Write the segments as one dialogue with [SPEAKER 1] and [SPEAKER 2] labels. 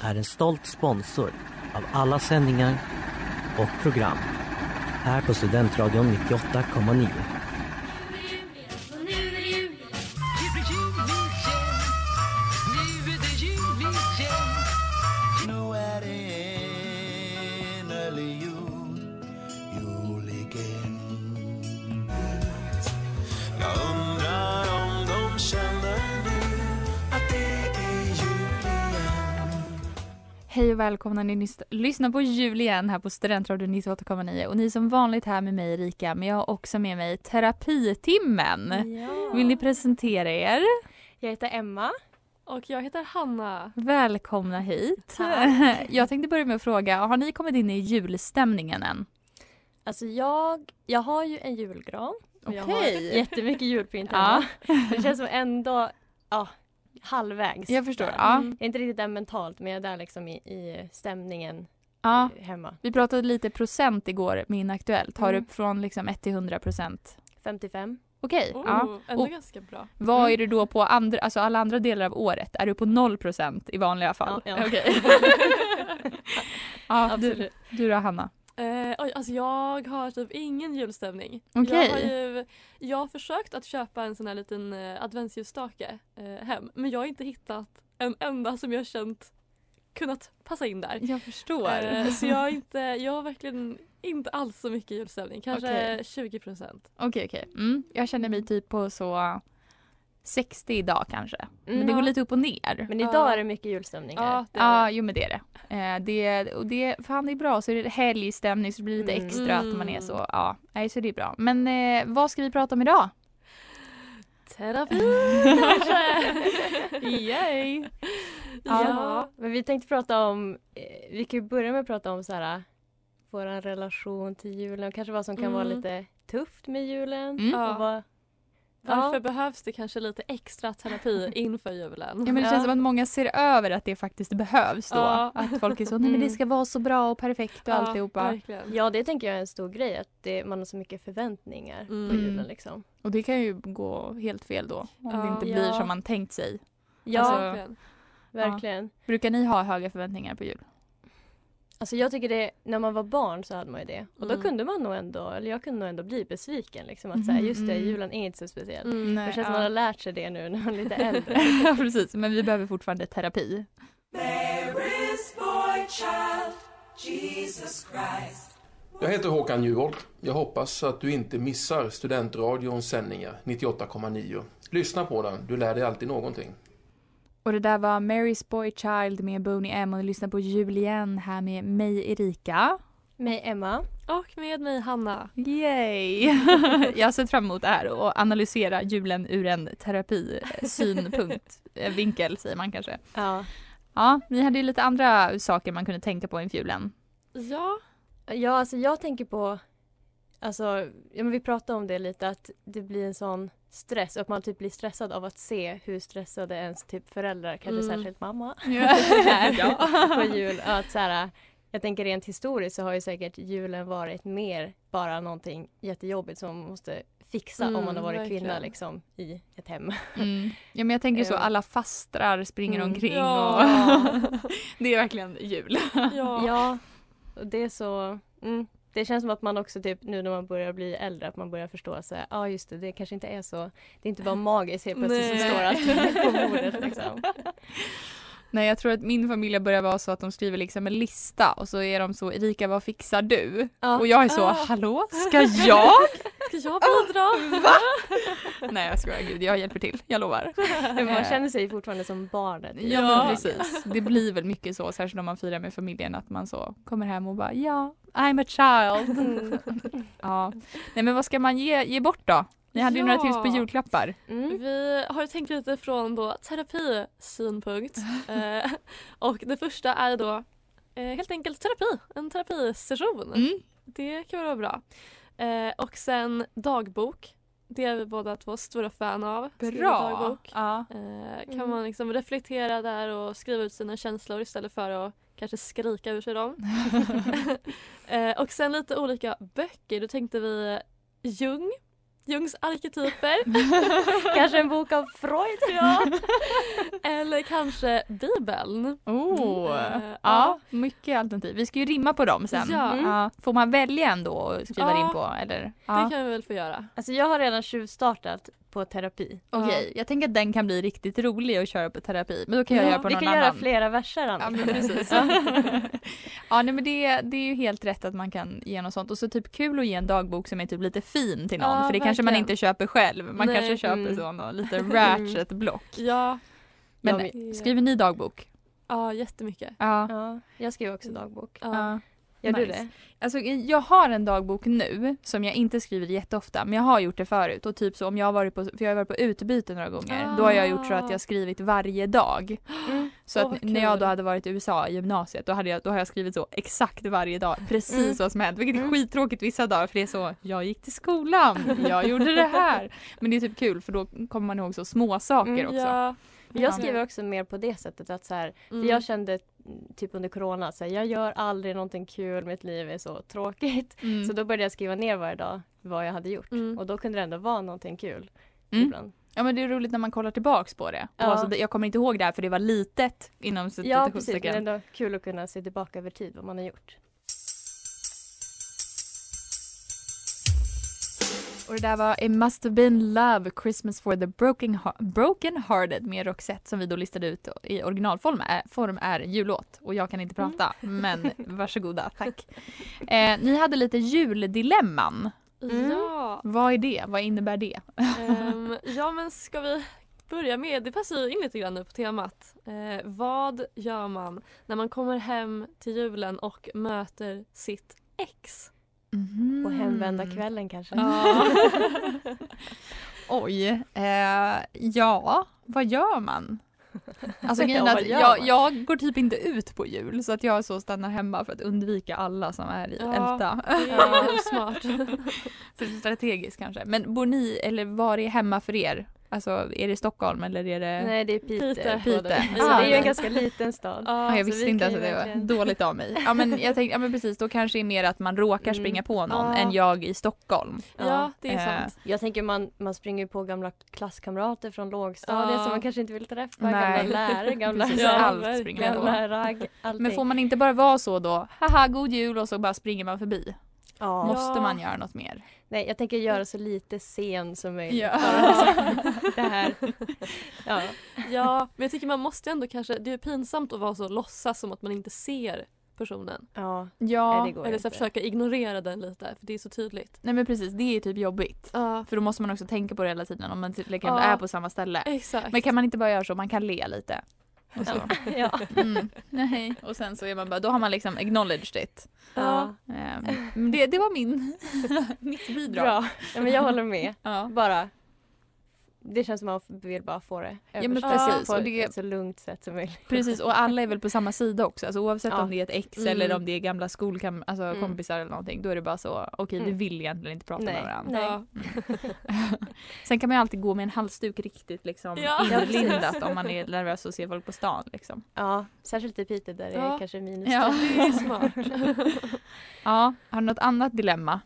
[SPEAKER 1] är en stolt sponsor av alla sändningar och program här på Studentradion 98,9.
[SPEAKER 2] Välkomna, ni lyssnar på jul igen här på Studentradion 98,9 och ni som vanligt här med mig Erika men jag har också med mig terapitimmen.
[SPEAKER 3] Ja.
[SPEAKER 2] Vill ni presentera er?
[SPEAKER 3] Jag heter Emma. Och jag heter Hanna.
[SPEAKER 2] Välkomna hit.
[SPEAKER 3] Tack.
[SPEAKER 2] Jag tänkte börja med att fråga, har ni kommit in i julstämningen än?
[SPEAKER 3] Alltså jag, jag har ju en julgran. Och Jag har
[SPEAKER 2] Okej.
[SPEAKER 3] jättemycket julpynt
[SPEAKER 2] Ja.
[SPEAKER 3] Det känns som ändå ja, halvvägs.
[SPEAKER 2] Jag förstår, ja.
[SPEAKER 3] Mm. Jag är inte riktigt där mentalt men jag är där liksom i, i stämningen
[SPEAKER 2] Ja,
[SPEAKER 3] eh, hemma.
[SPEAKER 2] vi pratade lite procent igår med Inaktuellt. Har
[SPEAKER 3] Mm.
[SPEAKER 2] upp från liksom 1 till 100 procent.
[SPEAKER 3] 55.
[SPEAKER 2] Okej, ja.
[SPEAKER 4] ändå
[SPEAKER 2] Och-
[SPEAKER 4] ganska bra.
[SPEAKER 2] Vad är du då på andra, alltså alla andra delar av året? Är du på 0 procent i vanliga fall?
[SPEAKER 3] Ja, ja.
[SPEAKER 2] Okej. ja, du, du då Hanna?
[SPEAKER 4] Oj, alltså jag har typ ingen julstämning.
[SPEAKER 2] Okej.
[SPEAKER 4] Jag, har ju, jag har försökt att köpa en sån här liten eh, adventsljusstake eh, hem men jag har inte hittat en enda som jag har känt kunnat passa in där.
[SPEAKER 2] Jag förstår.
[SPEAKER 4] Eh, så jag har, inte, jag har verkligen inte alls så mycket julstämning. Kanske
[SPEAKER 2] Okej.
[SPEAKER 4] 20 procent.
[SPEAKER 2] Okej, okej. Mm. Jag känner mig typ på så 60 idag kanske. Men
[SPEAKER 3] Mm.
[SPEAKER 2] det går
[SPEAKER 3] Ja.
[SPEAKER 2] lite upp och ner.
[SPEAKER 3] Men idag är det mycket julstämning här.
[SPEAKER 4] Ja, det
[SPEAKER 2] Ja, jo men det är det. Eh, det, och det. Fan det är bra, så är det helgstämning så det blir lite
[SPEAKER 3] Mm.
[SPEAKER 2] extra att man är så, ja. Nej, så det är bra. Men eh, vad ska vi prata om idag?
[SPEAKER 4] Terapi kanske.
[SPEAKER 2] Yay!
[SPEAKER 3] Ja.
[SPEAKER 4] Ja.
[SPEAKER 3] Men vi tänkte prata om, eh, vi kan ju börja med att prata om så här vår relation till julen och kanske vad som kan vara
[SPEAKER 4] Mm.
[SPEAKER 3] lite tufft med julen.
[SPEAKER 2] Mm.
[SPEAKER 3] Och vad,
[SPEAKER 4] Varför
[SPEAKER 3] Ja.
[SPEAKER 4] behövs det kanske lite extra terapi inför julen?
[SPEAKER 2] Ja men det
[SPEAKER 3] Ja.
[SPEAKER 2] känns som att många ser över att det faktiskt behövs då.
[SPEAKER 4] Ja.
[SPEAKER 2] Att folk är så, nej men det ska vara så bra och perfekt och alltihopa.
[SPEAKER 4] verkligen.
[SPEAKER 3] ja, det tänker jag är en stor grej att det, man har så mycket förväntningar på
[SPEAKER 4] Mm.
[SPEAKER 3] julen liksom.
[SPEAKER 2] Och det kan ju gå helt fel då. Om det
[SPEAKER 4] Ja.
[SPEAKER 2] inte blir
[SPEAKER 3] Ja.
[SPEAKER 2] som man tänkt sig.
[SPEAKER 3] Ja,
[SPEAKER 2] Alltså-
[SPEAKER 4] verkligen.
[SPEAKER 3] verkligen.
[SPEAKER 2] Brukar ni ha höga förväntningar på jul?
[SPEAKER 3] Alltså jag tycker det, när man var barn så hade man ju det. Och då
[SPEAKER 4] Mm.
[SPEAKER 3] kunde man nog ändå, eller jag kunde nog ändå bli besviken liksom. Att säga, just det,
[SPEAKER 2] mm.
[SPEAKER 3] julen är inte så speciell.
[SPEAKER 4] Mm.
[SPEAKER 3] Det känns som man har lärt sig det nu när man är lite äldre.
[SPEAKER 2] ja precis, men vi behöver fortfarande terapi.
[SPEAKER 5] Jag heter Håkan Juholt. Jag hoppas att du inte missar Studentradions sändningar 98,9. Lyssna på den, du lär dig alltid någonting.
[SPEAKER 2] Och det där var Mary's Boy Child med Boney M och ni lyssnar på jul igen här med mig Erika.
[SPEAKER 3] Mig Emma.
[SPEAKER 4] Och med mig Hanna.
[SPEAKER 2] Yay! jag har sett fram emot det här och analysera julen ur en terapisynpunkt, eh, vinkel säger man kanske.
[SPEAKER 3] Ja.
[SPEAKER 2] Ja, ni hade ju lite andra saker man kunde tänka på inför julen.
[SPEAKER 4] Ja.
[SPEAKER 3] Ja, alltså jag tänker på, alltså, ja, men vi pratade om det lite, att det blir en sån stress och att man typ blir stressad av att se hur stressade ens typ föräldrar, kanske
[SPEAKER 4] Mm.
[SPEAKER 3] särskilt mamma,
[SPEAKER 2] Ja.
[SPEAKER 3] är på jul. Att så här, jag tänker rent historiskt så har ju säkert julen varit mer bara någonting jättejobbigt som man måste fixa om
[SPEAKER 4] Mm,
[SPEAKER 3] man har varit kvinna
[SPEAKER 4] verkligen.
[SPEAKER 3] liksom i ett hem.
[SPEAKER 2] Mm. Ja men jag tänker så,
[SPEAKER 3] Ja.
[SPEAKER 2] alla fastrar springer
[SPEAKER 3] Mm.
[SPEAKER 2] omkring
[SPEAKER 4] Ja.
[SPEAKER 2] och det är verkligen jul.
[SPEAKER 4] Ja.
[SPEAKER 3] Ja, och det är så, mm, det känns som att man också typ nu när man börjar bli äldre att man börjar förstå så ja ah, just det, det kanske inte är så, det är inte bara magiskt helt plötsligt som står allt på bordet liksom.
[SPEAKER 2] Nej jag tror att min familj börjar vara så att de skriver liksom en lista och så är de så Erika vad fixar du?
[SPEAKER 3] Ja.
[SPEAKER 2] Och jag är så
[SPEAKER 4] Ah.
[SPEAKER 2] hallå ska jag?
[SPEAKER 4] Ska jag bidra?
[SPEAKER 2] Nej jag skojar, gud jag hjälper till, jag lovar.
[SPEAKER 3] Man
[SPEAKER 2] Eh,
[SPEAKER 3] känner sig fortfarande som barnet.
[SPEAKER 2] Ja, men precis. Det blir väl mycket så, särskilt om man firar med familjen, att man så kommer hem och bara ja, I'm a child.
[SPEAKER 3] Mm.
[SPEAKER 2] ja. Nej men vad ska man ge, ge bort då? Ni hade ju några
[SPEAKER 4] Ja.
[SPEAKER 2] tips på julklappar.
[SPEAKER 3] Mm.
[SPEAKER 4] Vi har tänkt lite från då terapisynpunkt. eh, och det första är då eh, helt enkelt terapi. En terapisession.
[SPEAKER 2] Mm.
[SPEAKER 4] Det kan vara bra. Eh, och sen dagbok. Det är vi båda två stora fan av.
[SPEAKER 2] Bra.
[SPEAKER 4] Dagbok.
[SPEAKER 2] Ja.
[SPEAKER 4] Eh, kan
[SPEAKER 3] Mm.
[SPEAKER 4] man liksom reflektera där och skriva ut sina känslor istället för att kanske skrika ur sig dem. eh, och sen lite olika böcker. Då tänkte vi Jung. Jungs arketyper.
[SPEAKER 3] Kanske en bok av Freud?
[SPEAKER 4] ja. Eller kanske Bibeln.
[SPEAKER 2] Oh.
[SPEAKER 4] Eh,
[SPEAKER 2] ja,
[SPEAKER 4] ja.
[SPEAKER 2] mycket alternativ. Vi ska ju rimma på dem sen.
[SPEAKER 4] Ja.
[SPEAKER 3] Mm.
[SPEAKER 2] Ja. Får man välja ändå och skriva
[SPEAKER 4] Ja.
[SPEAKER 2] in på? Eller?
[SPEAKER 4] Det
[SPEAKER 2] Ja.
[SPEAKER 4] kan vi väl få göra.
[SPEAKER 3] Alltså jag har redan tjuvstartat på terapi.
[SPEAKER 2] Okej, jag tänker att den kan bli riktigt rolig att köra på terapi. Men då kan jag
[SPEAKER 4] Ja,
[SPEAKER 2] göra på
[SPEAKER 3] Vi
[SPEAKER 2] någon
[SPEAKER 3] kan
[SPEAKER 2] annan.
[SPEAKER 3] göra flera verser annars.
[SPEAKER 2] Ja men precis. ja nej men det, det är ju helt rätt att man kan ge något sånt och så typ kul att ge en dagbok som är typ lite fin till någon
[SPEAKER 4] Ja,
[SPEAKER 2] för det kanske man
[SPEAKER 4] verkligen.
[SPEAKER 2] inte köper själv. Man
[SPEAKER 4] Nej,
[SPEAKER 2] kanske köper
[SPEAKER 3] mm.
[SPEAKER 2] så något lite ratchet block.
[SPEAKER 4] Ja.
[SPEAKER 2] Men
[SPEAKER 3] Ja,
[SPEAKER 2] skriver ni dagbok?
[SPEAKER 4] Ja, jättemycket.
[SPEAKER 2] Ja.
[SPEAKER 3] Ja, jag skriver också dagbok.
[SPEAKER 4] Ja.
[SPEAKER 3] Gör du
[SPEAKER 2] Nice.
[SPEAKER 3] det?
[SPEAKER 2] Alltså jag har en dagbok nu som jag inte skriver jätteofta men jag har gjort det förut och typ så om jag har varit på, för jag har varit på utbyte några gånger då har jag gjort så att jag har skrivit varje dag.
[SPEAKER 3] Mm.
[SPEAKER 2] Så
[SPEAKER 4] Åh,
[SPEAKER 2] att när jag då hade varit i USA i gymnasiet då, hade jag, då har jag skrivit så exakt varje dag precis
[SPEAKER 3] Mm.
[SPEAKER 2] vad som hänt. Vilket är
[SPEAKER 3] Mm.
[SPEAKER 2] skittråkigt vissa dagar för det är så jag gick till skolan, jag gjorde det här. Men det är typ kul för då kommer man ihåg så små saker
[SPEAKER 3] Mm,
[SPEAKER 2] också.
[SPEAKER 4] Ja.
[SPEAKER 3] Jag skriver också mer på det sättet att så här,
[SPEAKER 4] Mm.
[SPEAKER 3] för jag kände typ under corona så här, jag gör aldrig någonting kul, mitt liv är så tråkigt.
[SPEAKER 2] Mm.
[SPEAKER 3] Så då började jag skriva ner varje dag vad jag hade gjort
[SPEAKER 4] Mm.
[SPEAKER 3] och då kunde det ändå vara någonting kul
[SPEAKER 2] Mm.
[SPEAKER 3] ibland.
[SPEAKER 2] Ja men det är roligt när man kollar tillbaks på det.
[SPEAKER 3] Ja.
[SPEAKER 2] Alltså, jag kommer inte ihåg det här för det var litet inom
[SPEAKER 3] Ja precis, men det är
[SPEAKER 2] citationstecken.
[SPEAKER 3] ändå kul att kunna se tillbaka över tid vad man har gjort.
[SPEAKER 2] Och det där var It must have been love, Christmas for the broken, broken hearted med Roxette som vi då listade ut i originalform är, form är jullåt. Och jag kan inte prata, men varsågoda, tack. Eh, ni hade lite juldilemman.
[SPEAKER 3] Mm.
[SPEAKER 4] Ja.
[SPEAKER 2] Vad är det? Vad innebär det?
[SPEAKER 4] Ehm, ja men ska vi börja med, det passar ju in lite grann nu på temat. Eh, vad gör man när man kommer hem till julen och möter sitt ex?
[SPEAKER 2] Mhm.
[SPEAKER 3] På hemvända kvällen kanske.
[SPEAKER 4] Ja.
[SPEAKER 2] Oj. Eh, ja, vad gör man? Alltså grejen
[SPEAKER 3] Ja,
[SPEAKER 2] att jag, jag går typ inte ut på jul så att jag så stannar hemma för att undvika alla som är i
[SPEAKER 4] Ja.
[SPEAKER 2] Älta.
[SPEAKER 4] Är smart.
[SPEAKER 2] Så strategiskt kanske. Men bor ni, eller var är hemma för er? Alltså är det Stockholm eller är det?
[SPEAKER 3] Nej det är Piteå.
[SPEAKER 4] Piteå.
[SPEAKER 2] Piteå.
[SPEAKER 3] båda.
[SPEAKER 2] Ah,
[SPEAKER 3] Så det är ju en ganska liten stad.
[SPEAKER 2] Ja, jag visste
[SPEAKER 3] vi
[SPEAKER 2] inte att det var
[SPEAKER 3] verkligen-
[SPEAKER 2] dåligt av mig. Ja men jag tänkte, ja men precis då kanske det är mer att man råkar
[SPEAKER 3] Mm.
[SPEAKER 2] springa på någon
[SPEAKER 4] Ja.
[SPEAKER 2] än jag i Stockholm.
[SPEAKER 4] ja det är
[SPEAKER 2] Eh,
[SPEAKER 4] sant.
[SPEAKER 3] Jag tänker man, man springer på gamla klasskamrater från lågstadiet
[SPEAKER 4] Ja.
[SPEAKER 3] som man kanske inte vill träffa.
[SPEAKER 2] Nej.
[SPEAKER 3] Gamla lärare, gamla,
[SPEAKER 2] Precis,
[SPEAKER 4] Ja,
[SPEAKER 2] allt springer
[SPEAKER 3] gamla ragg, allting.
[SPEAKER 2] Men får man inte bara vara så då, haha god jul och så bara springer man förbi?
[SPEAKER 3] Ja.
[SPEAKER 2] Måste man göra något mer?
[SPEAKER 3] Nej, jag tänker göra så lite scen som möjligt.
[SPEAKER 2] Ja.
[SPEAKER 3] Det här. Ja.
[SPEAKER 4] Ja, men jag tycker man måste ändå kanske, det är pinsamt att vara så låtsas som att man inte ser personen.
[SPEAKER 3] ja.
[SPEAKER 2] Ja,
[SPEAKER 3] Nej, det går
[SPEAKER 4] Eller så
[SPEAKER 3] inte.
[SPEAKER 4] försöka ignorera den lite för det är så tydligt.
[SPEAKER 2] nej men precis det är typ jobbigt.
[SPEAKER 4] Ja,
[SPEAKER 2] För då måste man också tänka på det hela tiden om man till exempel är på samma ställe.
[SPEAKER 4] exakt.
[SPEAKER 2] Men kan man inte bara göra så, man kan le lite. Och så.
[SPEAKER 3] Ja.
[SPEAKER 2] Mm. Nej. Och sen så är man bara, då har man liksom acknowledged it.
[SPEAKER 3] ja.
[SPEAKER 2] Men det, det var min, mitt bidrag.
[SPEAKER 3] Bra. Ja, men jag håller med.
[SPEAKER 2] Ja.
[SPEAKER 3] Bara det känns som att man vill bara få det
[SPEAKER 2] Ja, men precis,
[SPEAKER 3] på
[SPEAKER 2] och det-
[SPEAKER 3] ett så lugnt sätt som möjligt.
[SPEAKER 2] Precis och alla är väl på samma sida också. Alltså, oavsett
[SPEAKER 3] Ja.
[SPEAKER 2] om det är ett ex
[SPEAKER 4] Mm.
[SPEAKER 2] eller om det är gamla skolkam alltså,
[SPEAKER 3] Mm.
[SPEAKER 2] kompisar eller någonting. Då är det bara så, okej vi
[SPEAKER 3] Mm.
[SPEAKER 2] vill egentligen inte prata
[SPEAKER 3] Nej.
[SPEAKER 2] med varandra.
[SPEAKER 3] Nej.
[SPEAKER 4] Ja.
[SPEAKER 2] Sen kan man ju alltid gå med en halsduk riktigt liksom
[SPEAKER 4] Ja.
[SPEAKER 2] inlindat om man är nervös och ser folk på stan. Liksom.
[SPEAKER 3] Ja, särskilt i Piteå där det
[SPEAKER 4] Ja.
[SPEAKER 3] är kanske minus
[SPEAKER 2] Ja.
[SPEAKER 4] Det är smart.
[SPEAKER 2] Ja, har du något annat dilemma?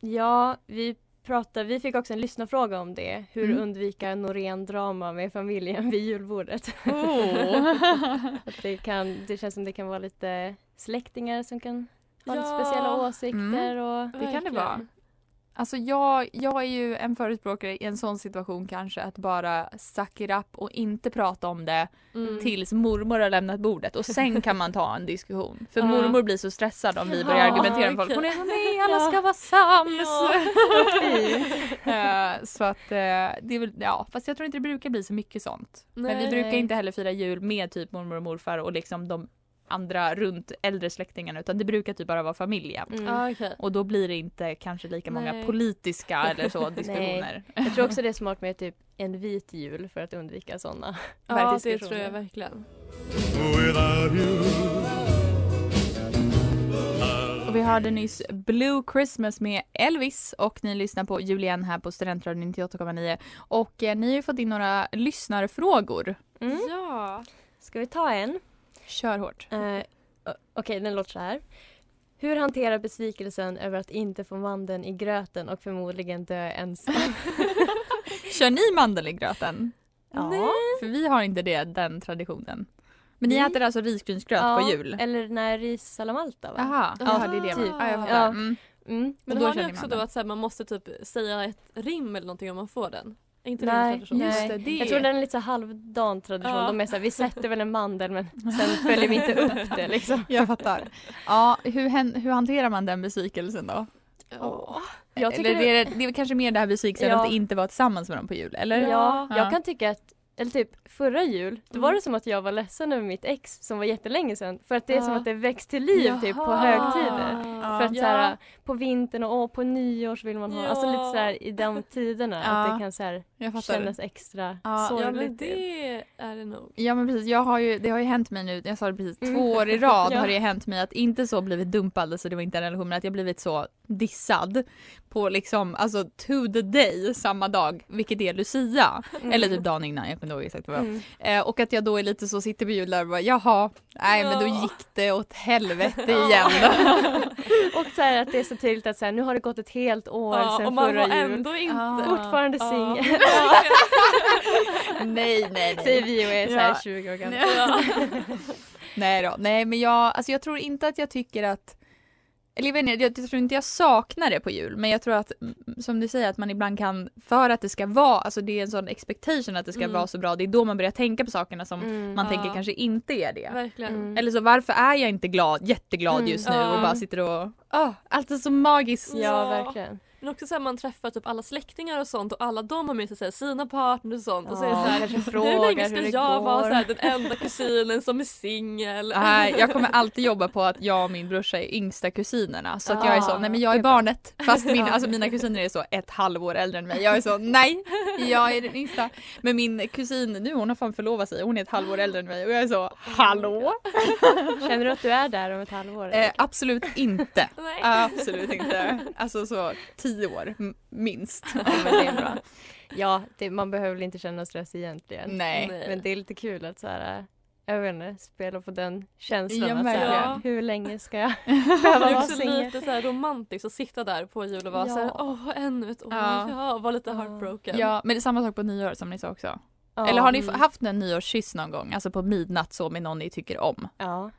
[SPEAKER 3] Ja, vi pratar, vi fick också en lyssnarfråga om det. Hur
[SPEAKER 2] Mm.
[SPEAKER 3] undvika Norén-drama med familjen vid julbordet.
[SPEAKER 2] Oh.
[SPEAKER 3] Att det, kan, det känns som det kan vara lite släktingar som kan ha lite
[SPEAKER 4] Ja.
[SPEAKER 3] speciella åsikter.
[SPEAKER 2] Mm.
[SPEAKER 3] Och,
[SPEAKER 2] Det kan det vara. Alltså jag, jag är ju en förespråkare i en sån situation kanske att bara suck it up och inte prata om det
[SPEAKER 4] Mm.
[SPEAKER 2] tills mormor har lämnat bordet och sen kan man ta en diskussion. För
[SPEAKER 4] Ja.
[SPEAKER 2] mormor blir så stressad om vi börjar
[SPEAKER 4] Ja,
[SPEAKER 2] argumentera med folk. Hon är så nej alla ska vara sams.
[SPEAKER 4] Ja.
[SPEAKER 2] Eh, så att eh, det är väl, ja fast jag tror inte det brukar bli så mycket sånt. Men vi
[SPEAKER 4] Nej.
[SPEAKER 2] brukar inte heller fira jul med typ mormor och morfar och liksom de andra runt äldre släktingarna utan det brukar typ bara vara familjen.
[SPEAKER 3] Mm.
[SPEAKER 4] Okej.
[SPEAKER 2] Och då blir det inte kanske lika många
[SPEAKER 4] Nej.
[SPEAKER 2] politiska eller så diskussioner.
[SPEAKER 3] Jag tror också det är smart med typ en vit jul för att undvika sådana.
[SPEAKER 4] Ja, det tror jag verkligen.
[SPEAKER 2] Och vi hörde nyss Blue Christmas med Elvis och ni lyssnar på Julian här på Studentradion 98,9 och eh, ni har ju fått in några lyssnarfrågor.
[SPEAKER 3] Mm.
[SPEAKER 4] Ja.
[SPEAKER 3] Ska vi ta en?
[SPEAKER 2] Kör hårt.
[SPEAKER 3] Eh, Okej, den låter så här. Hur hanterar besvikelsen över att inte få mandeln i gröten och förmodligen dö ensam?
[SPEAKER 2] Kör ni mandel i gröten?
[SPEAKER 3] Ja.
[SPEAKER 2] För vi har inte det, den traditionen. Men ni äter alltså risgrynsgröt på jul?
[SPEAKER 3] Eller när ris salamalta va?
[SPEAKER 2] Jaha,
[SPEAKER 4] Ja,
[SPEAKER 2] ja det är det
[SPEAKER 3] typ.
[SPEAKER 2] Ja, jag fattar.
[SPEAKER 3] Ja.
[SPEAKER 2] Mm.
[SPEAKER 3] Mm.
[SPEAKER 4] Men har ni
[SPEAKER 2] ni
[SPEAKER 4] också
[SPEAKER 2] mandeln.
[SPEAKER 4] då att så här, man måste typ säga ett rim eller någonting om man får den? Inte det
[SPEAKER 3] Nej,
[SPEAKER 4] en tradition?
[SPEAKER 2] Just det, det-
[SPEAKER 3] Jag tror den är lite så halvdan tradition.
[SPEAKER 4] Ja.
[SPEAKER 3] De är så här, vi sätter väl en mandel men sen följer vi inte upp det liksom.
[SPEAKER 2] Jag fattar. Ja, hur, hur hanterar man den besvikelsen då?
[SPEAKER 3] Tycker
[SPEAKER 2] eller det, är, det är kanske mer det här besvikelsen
[SPEAKER 3] Ja.
[SPEAKER 2] att inte vara tillsammans med dem på jul, eller?
[SPEAKER 3] Ja,
[SPEAKER 2] Ja.
[SPEAKER 3] jag kan tycka att eller typ förra jul, då var
[SPEAKER 4] Mm.
[SPEAKER 3] det som att jag var ledsen över mitt ex som var jättelänge sedan. För att det är som
[SPEAKER 4] Ja.
[SPEAKER 3] att det väcks till liv typ på
[SPEAKER 4] Jaha.
[SPEAKER 3] högtider.
[SPEAKER 2] Ja.
[SPEAKER 3] För att
[SPEAKER 4] Ja.
[SPEAKER 3] så här, på vintern och åh, på nyår så vill man ha,
[SPEAKER 4] Ja.
[SPEAKER 3] alltså lite så här i de tiderna att det kan så här
[SPEAKER 2] Jag fattar.
[SPEAKER 3] kännas extra
[SPEAKER 2] Ja,
[SPEAKER 4] Ja men
[SPEAKER 3] sorgligt.
[SPEAKER 4] det är det nog.
[SPEAKER 2] Ja men precis, jag har ju, det har ju hänt mig nu, jag sa det precis,
[SPEAKER 3] Mm.
[SPEAKER 2] två år i rad
[SPEAKER 3] Ja.
[SPEAKER 2] har det hänt mig att inte så blivit dumpad, så det var inte en relation, men att jag blivit så dissad på liksom, alltså to the day samma dag, vilket är Lucia.
[SPEAKER 3] Mm.
[SPEAKER 2] Eller typ dagen innan, jag kommer inte ihåg exakt vad det var.
[SPEAKER 3] Mm.
[SPEAKER 2] Eh, och att jag då är lite så, sitter på jul där och bara jaha, nej men då
[SPEAKER 4] Ja.
[SPEAKER 2] gick det åt helvete igen.
[SPEAKER 3] Och så här att det är så tydligt att så här, nu har det gått ett helt år
[SPEAKER 4] Ja,
[SPEAKER 3] sedan
[SPEAKER 4] och man
[SPEAKER 3] förra
[SPEAKER 4] var
[SPEAKER 3] jul.
[SPEAKER 4] ändå inte...
[SPEAKER 2] Ja.
[SPEAKER 3] Fortfarande
[SPEAKER 4] Ja.
[SPEAKER 3] singel.
[SPEAKER 2] nej, nej,
[SPEAKER 3] Säger vi och är så här
[SPEAKER 2] Ja.
[SPEAKER 3] 20 år gamla.
[SPEAKER 2] Ja. nej då, nej men jag, alltså jag tror inte att jag tycker att eller jag, vet inte, jag tror inte jag saknar det på jul men jag tror att mm, som du säger att man ibland kan för att det ska vara, alltså det är en sån expectation att det ska
[SPEAKER 4] Mm.
[SPEAKER 2] vara så bra, det är då man börjar tänka på sakerna som
[SPEAKER 3] Mm.
[SPEAKER 2] man
[SPEAKER 4] Ja.
[SPEAKER 2] tänker kanske inte är det.
[SPEAKER 4] Verkligen.
[SPEAKER 3] Mm.
[SPEAKER 2] Eller så varför är jag inte glad, jätteglad
[SPEAKER 3] Mm.
[SPEAKER 2] just nu
[SPEAKER 4] Ja.
[SPEAKER 2] och bara sitter och, åh, allt är så magiskt.
[SPEAKER 3] Ja,
[SPEAKER 4] Ja.
[SPEAKER 3] verkligen.
[SPEAKER 4] Men också så här, man träffar typ alla släktingar och sånt och alla de har med sig sina partners och sånt och så är det så här,
[SPEAKER 3] kanske
[SPEAKER 4] hur länge ska
[SPEAKER 3] hur
[SPEAKER 4] jag vara
[SPEAKER 3] går.
[SPEAKER 4] så här, den enda kusinen som är singel?
[SPEAKER 2] Nej, jag kommer alltid jobba på att jag och min brorsa är yngsta kusinerna. Så att jag är så,
[SPEAKER 3] Ah,
[SPEAKER 2] nej men jag är barnet. Fast min, alltså mina kusiner är så ett halvår äldre än mig. Jag är så, nej, jag är den yngsta. Men min kusin nu, hon har fan förlovat sig. Hon är ett halvår äldre än mig och jag är så, hallå?
[SPEAKER 3] Känner du att du är där om ett halvår?
[SPEAKER 2] Eh, absolut inte.
[SPEAKER 4] Nej.
[SPEAKER 2] Absolut inte. Alltså så tio år m- minst.
[SPEAKER 3] Ja, men det är bra. Ja, det, man behöver väl inte känna stress egentligen.
[SPEAKER 2] Nej.
[SPEAKER 4] Nej.
[SPEAKER 3] Men det är lite kul att så här, jag vet inte, spela på den känslan.
[SPEAKER 2] Ja,
[SPEAKER 3] att så här,
[SPEAKER 4] verkligen.
[SPEAKER 3] hur länge ska jag
[SPEAKER 4] Det
[SPEAKER 3] behöva
[SPEAKER 4] är
[SPEAKER 3] vara
[SPEAKER 4] också
[SPEAKER 3] singel?
[SPEAKER 4] lite så här romantiskt att sitta där på jul och vara
[SPEAKER 3] Ja.
[SPEAKER 4] så här, åh ännu ett år,
[SPEAKER 2] Ja.
[SPEAKER 4] ja, och vara lite
[SPEAKER 3] Ja.
[SPEAKER 4] heartbroken.
[SPEAKER 2] Ja, men det är samma sak på nyår som ni sa också.
[SPEAKER 3] Ja,
[SPEAKER 2] Eller har ni haft en nyårskyss någon gång? Alltså på midnatt så med någon ni tycker om?
[SPEAKER 3] Ja.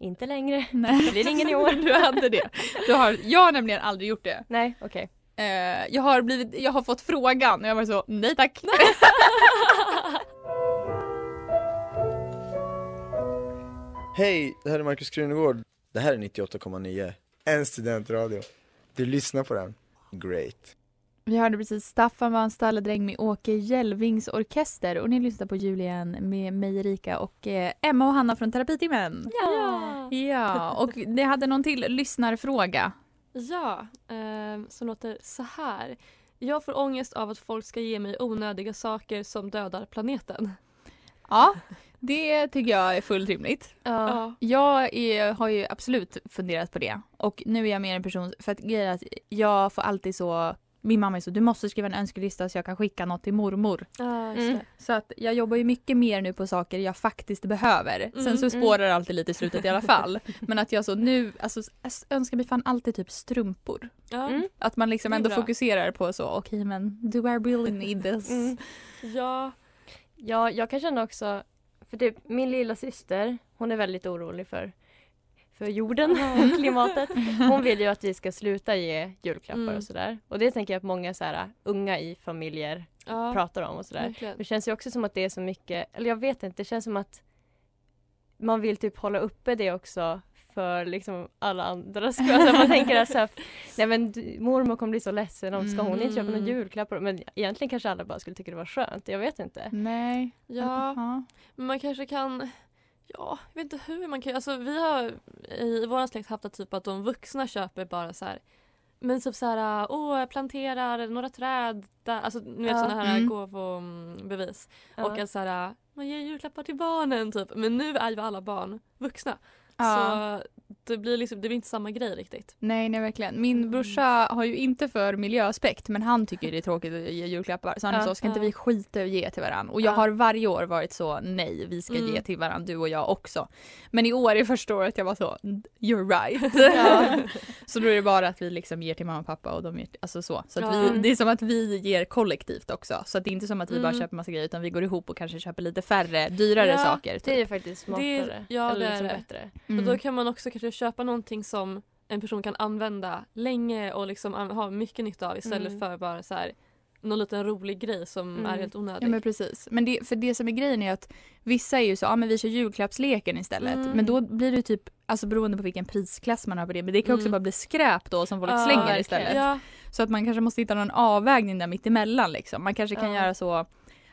[SPEAKER 3] Inte längre.
[SPEAKER 2] Nej.
[SPEAKER 3] Det blir ingen i år.
[SPEAKER 2] Du hade det. Du har, jag har nämligen aldrig gjort det.
[SPEAKER 3] Nej, okej.
[SPEAKER 2] Eh, jag, har blivit, jag har fått frågan och jag var så, nej tack.
[SPEAKER 6] Hej, det här är Markus Krunegård. Det här är 98,9. En studentradio. Du lyssnar på den. Great.
[SPEAKER 2] Vi hörde precis Staffan var en stalledräng med Åke Jelvings orkester och ni lyssnar på Julian med mig Erika och eh, Emma och Hanna från terapitimmen.
[SPEAKER 4] Ja.
[SPEAKER 2] Ja, och det hade någon till lyssnarfråga.
[SPEAKER 4] Ja, eh, som låter så här. Jag får ångest av att folk ska ge mig onödiga saker som dödar planeten.
[SPEAKER 2] Ja, det tycker jag är fullt rimligt.
[SPEAKER 3] Ja.
[SPEAKER 2] Jag är, har ju absolut funderat på det och nu är jag mer en person, för att grejen är att jag får alltid så min mamma är så, du måste skriva en önskelista så jag kan skicka något till mormor.
[SPEAKER 4] Just
[SPEAKER 3] Mm.
[SPEAKER 2] Så att jag jobbar ju mycket mer nu på saker jag faktiskt behöver. Sen
[SPEAKER 4] Mm,
[SPEAKER 2] så spårar det alltid lite i slutet i alla fall. Men att jag så nu, alltså önskar mig fan alltid typ strumpor.
[SPEAKER 3] Mm.
[SPEAKER 2] Att man liksom ändå fokuserar på så, okej men do I really need this?
[SPEAKER 3] Mm.
[SPEAKER 4] ja.
[SPEAKER 3] Ja, jag kan känna också, för typ min lilla syster, hon är väldigt orolig för för jorden och klimatet. Hon vill ju att vi ska sluta ge julklappar
[SPEAKER 4] Mm.
[SPEAKER 3] och sådär. Och det tänker jag att många så här, unga i familjer
[SPEAKER 4] Ja,
[SPEAKER 3] pratar om och sådär.
[SPEAKER 4] verkligen.
[SPEAKER 3] Det känns ju också som att det är så mycket, eller jag vet inte, det känns som att man vill typ hålla uppe det också för liksom alla andra skull. Alltså man tänker att så här, nej men mormor kommer bli så ledsen om ska hon inte köpa några
[SPEAKER 4] Mm.
[SPEAKER 3] julklappar? Men egentligen kanske alla bara skulle tycka det var skönt, jag vet inte.
[SPEAKER 2] Nej.
[SPEAKER 4] Ja,
[SPEAKER 2] Ja.
[SPEAKER 4] men man kanske kan Ja, jag vet inte hur man kan Alltså vi har i vår släkt haft det typ att de vuxna köper bara så här men typ så här, åh jag planterar några träd där, alltså ni vet
[SPEAKER 3] Ja.
[SPEAKER 4] sådana här
[SPEAKER 2] Mm.
[SPEAKER 4] gåvobevis.
[SPEAKER 3] Ja.
[SPEAKER 4] Och att så här, man ger julklappar till barnen typ. Men nu är ju alla barn vuxna.
[SPEAKER 2] Ja.
[SPEAKER 4] Så det blir liksom, det blir inte samma grej riktigt.
[SPEAKER 2] Nej, nej verkligen. Min brorsa har ju inte för miljöaspekt men han tycker det är tråkigt att ge julklappar. Så han är
[SPEAKER 3] Ja.
[SPEAKER 2] så, ska inte
[SPEAKER 4] Ja.
[SPEAKER 2] vi skita att ge till varandra? Och jag
[SPEAKER 3] Ja.
[SPEAKER 2] har varje år varit så, nej vi ska
[SPEAKER 4] Mm.
[SPEAKER 2] ge till varandra du och jag också. Men i år är första året jag var så, you're right.
[SPEAKER 3] Ja.
[SPEAKER 2] så då är det bara att vi liksom ger till mamma och pappa och de ger, alltså så. så att
[SPEAKER 4] Ja.
[SPEAKER 2] vi, det är som att vi ger kollektivt också. Så att det är inte som att vi bara
[SPEAKER 4] Mm.
[SPEAKER 2] köper massa grejer utan vi går ihop och kanske köper lite färre, dyrare
[SPEAKER 4] Ja,
[SPEAKER 2] saker.
[SPEAKER 3] Det
[SPEAKER 2] Typ.
[SPEAKER 3] är ju faktiskt
[SPEAKER 4] Det-
[SPEAKER 3] smartare.
[SPEAKER 4] ja,
[SPEAKER 3] eller
[SPEAKER 4] det är
[SPEAKER 3] liksom
[SPEAKER 4] det.
[SPEAKER 3] bättre.
[SPEAKER 2] Mm.
[SPEAKER 4] Och då kan man också kanske köpa någonting som en person kan använda länge och liksom ha mycket nytta av istället
[SPEAKER 3] Mm.
[SPEAKER 4] för bara så här någon liten rolig grej som
[SPEAKER 3] Mm.
[SPEAKER 4] är helt onödig.
[SPEAKER 2] Ja men precis. Men det, för det som är grejen är att vissa är ju så, ja men vi kör julklappsleken istället.
[SPEAKER 4] Mm.
[SPEAKER 2] Men då blir det typ, alltså beroende på vilken prisklass man har på det, men det kan också
[SPEAKER 4] Mm.
[SPEAKER 2] bara bli skräp då som folk
[SPEAKER 4] Ja,
[SPEAKER 2] slänger
[SPEAKER 3] verkligen.
[SPEAKER 2] istället.
[SPEAKER 4] Ja,
[SPEAKER 2] Så att man kanske måste hitta någon avvägning där mitt emellan liksom. Man kanske kan
[SPEAKER 3] Ja.
[SPEAKER 2] göra så,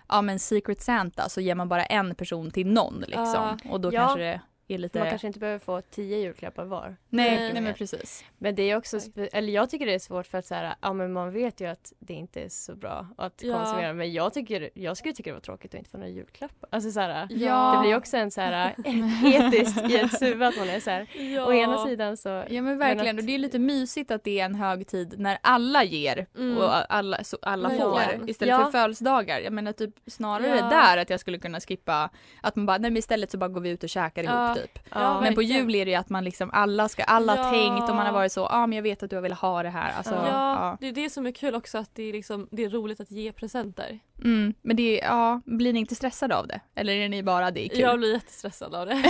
[SPEAKER 2] ja men Secret Santa så ger man bara en person till någon liksom. Och då
[SPEAKER 3] Ja.
[SPEAKER 2] kanske det är lite...
[SPEAKER 3] Man kanske inte behöver få tio julklappar var.
[SPEAKER 2] Nej,
[SPEAKER 4] Nej.
[SPEAKER 2] nej men precis.
[SPEAKER 3] Men det är också, spe- eller jag tycker det är svårt för att så här, ja men man vet ju att det inte är så bra att
[SPEAKER 4] Ja.
[SPEAKER 3] konsumera. Men jag tycker, jag skulle tycka det var tråkigt att inte få några julklappar. Alltså så här,
[SPEAKER 2] Ja.
[SPEAKER 3] det blir också en så här etiskt i ett huvud att man är så här,
[SPEAKER 4] ja.
[SPEAKER 3] å ena sidan så,
[SPEAKER 2] Ja men verkligen
[SPEAKER 3] att-
[SPEAKER 2] och det är lite mysigt att det är en högtid när alla ger
[SPEAKER 4] Mm.
[SPEAKER 2] och alla, så alla får istället
[SPEAKER 3] Ja.
[SPEAKER 2] för födelsedagar. Jag menar typ snarare
[SPEAKER 4] Ja.
[SPEAKER 2] där att jag skulle kunna skippa att man bara nej men istället så bara går vi ut och käkar ihop
[SPEAKER 4] Ja.
[SPEAKER 2] Typ.
[SPEAKER 3] ja,
[SPEAKER 2] Men på jul är det ju att man liksom alla ska, alla
[SPEAKER 4] Ja.
[SPEAKER 2] tänkt och man har varit så, ja ah, men jag vet att du har velat ha det här. Alltså.
[SPEAKER 3] Ja,
[SPEAKER 4] ja. det är det som är kul också att det är, liksom, det är roligt att ge presenter.
[SPEAKER 2] Mm, men det, är- ja, blir ni inte stressade av det? Eller är ni bara det är kul?
[SPEAKER 4] Jag blir jättestressad av det.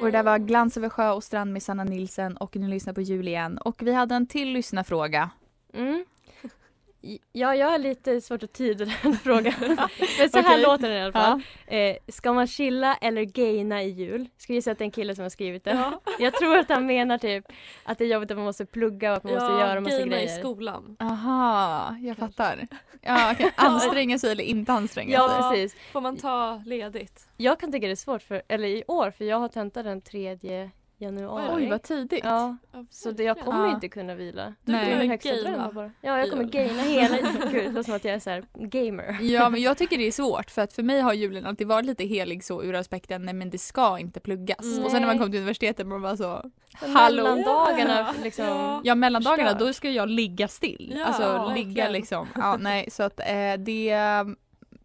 [SPEAKER 2] Och det där var Glans över sjö och strand med Sanna Nilsen och ni lyssnar på jul igen. Och vi hade en till lyssnarfråga.
[SPEAKER 3] Mm. Ja, jag har lite svårt att tyda den frågan. Men så här
[SPEAKER 2] Okej.
[SPEAKER 3] låter den i alla fall. Eh, ska man chilla eller gaina i jul? Ska gissa att det är en kille som har skrivit det.
[SPEAKER 4] Ja.
[SPEAKER 3] Jag tror att han menar typ att det är jobbigt att man måste plugga och att man måste göra massa grejer.
[SPEAKER 4] i skolan.
[SPEAKER 2] Aha, jag fattar. Ja, okej. Anstränga sig eller inte anstränga
[SPEAKER 3] Ja,
[SPEAKER 2] sig.
[SPEAKER 3] precis.
[SPEAKER 4] Får man ta ledigt?
[SPEAKER 3] Jag kan tycka det är svårt, för, eller i år, för jag har tentat den 3 januari.
[SPEAKER 2] Oj, vad tidigt.
[SPEAKER 3] Ja, så det, jag kommer
[SPEAKER 2] Ja.
[SPEAKER 3] inte kunna vila.
[SPEAKER 2] Nej.
[SPEAKER 4] Du
[SPEAKER 3] högsta
[SPEAKER 4] kommer
[SPEAKER 3] dröm
[SPEAKER 4] gaina.
[SPEAKER 3] bara. Ja, jag kommer gaina hela Gud, det som att jag är så här gamer.
[SPEAKER 2] Ja men jag tycker det är svårt för att för mig har julen alltid varit lite helig så ur aspekten nej men det ska inte pluggas.
[SPEAKER 4] Mm.
[SPEAKER 2] Och sen när man
[SPEAKER 3] Nej.
[SPEAKER 2] kom till universitetet man bara så
[SPEAKER 3] Men
[SPEAKER 2] Hallå?
[SPEAKER 3] Mellandagarna liksom.
[SPEAKER 4] Ja.
[SPEAKER 2] Ja mellandagarna då ska jag ligga still.
[SPEAKER 4] Ja,
[SPEAKER 2] alltså
[SPEAKER 4] verkligen.
[SPEAKER 2] ligga liksom. Ja nej så att eh, det,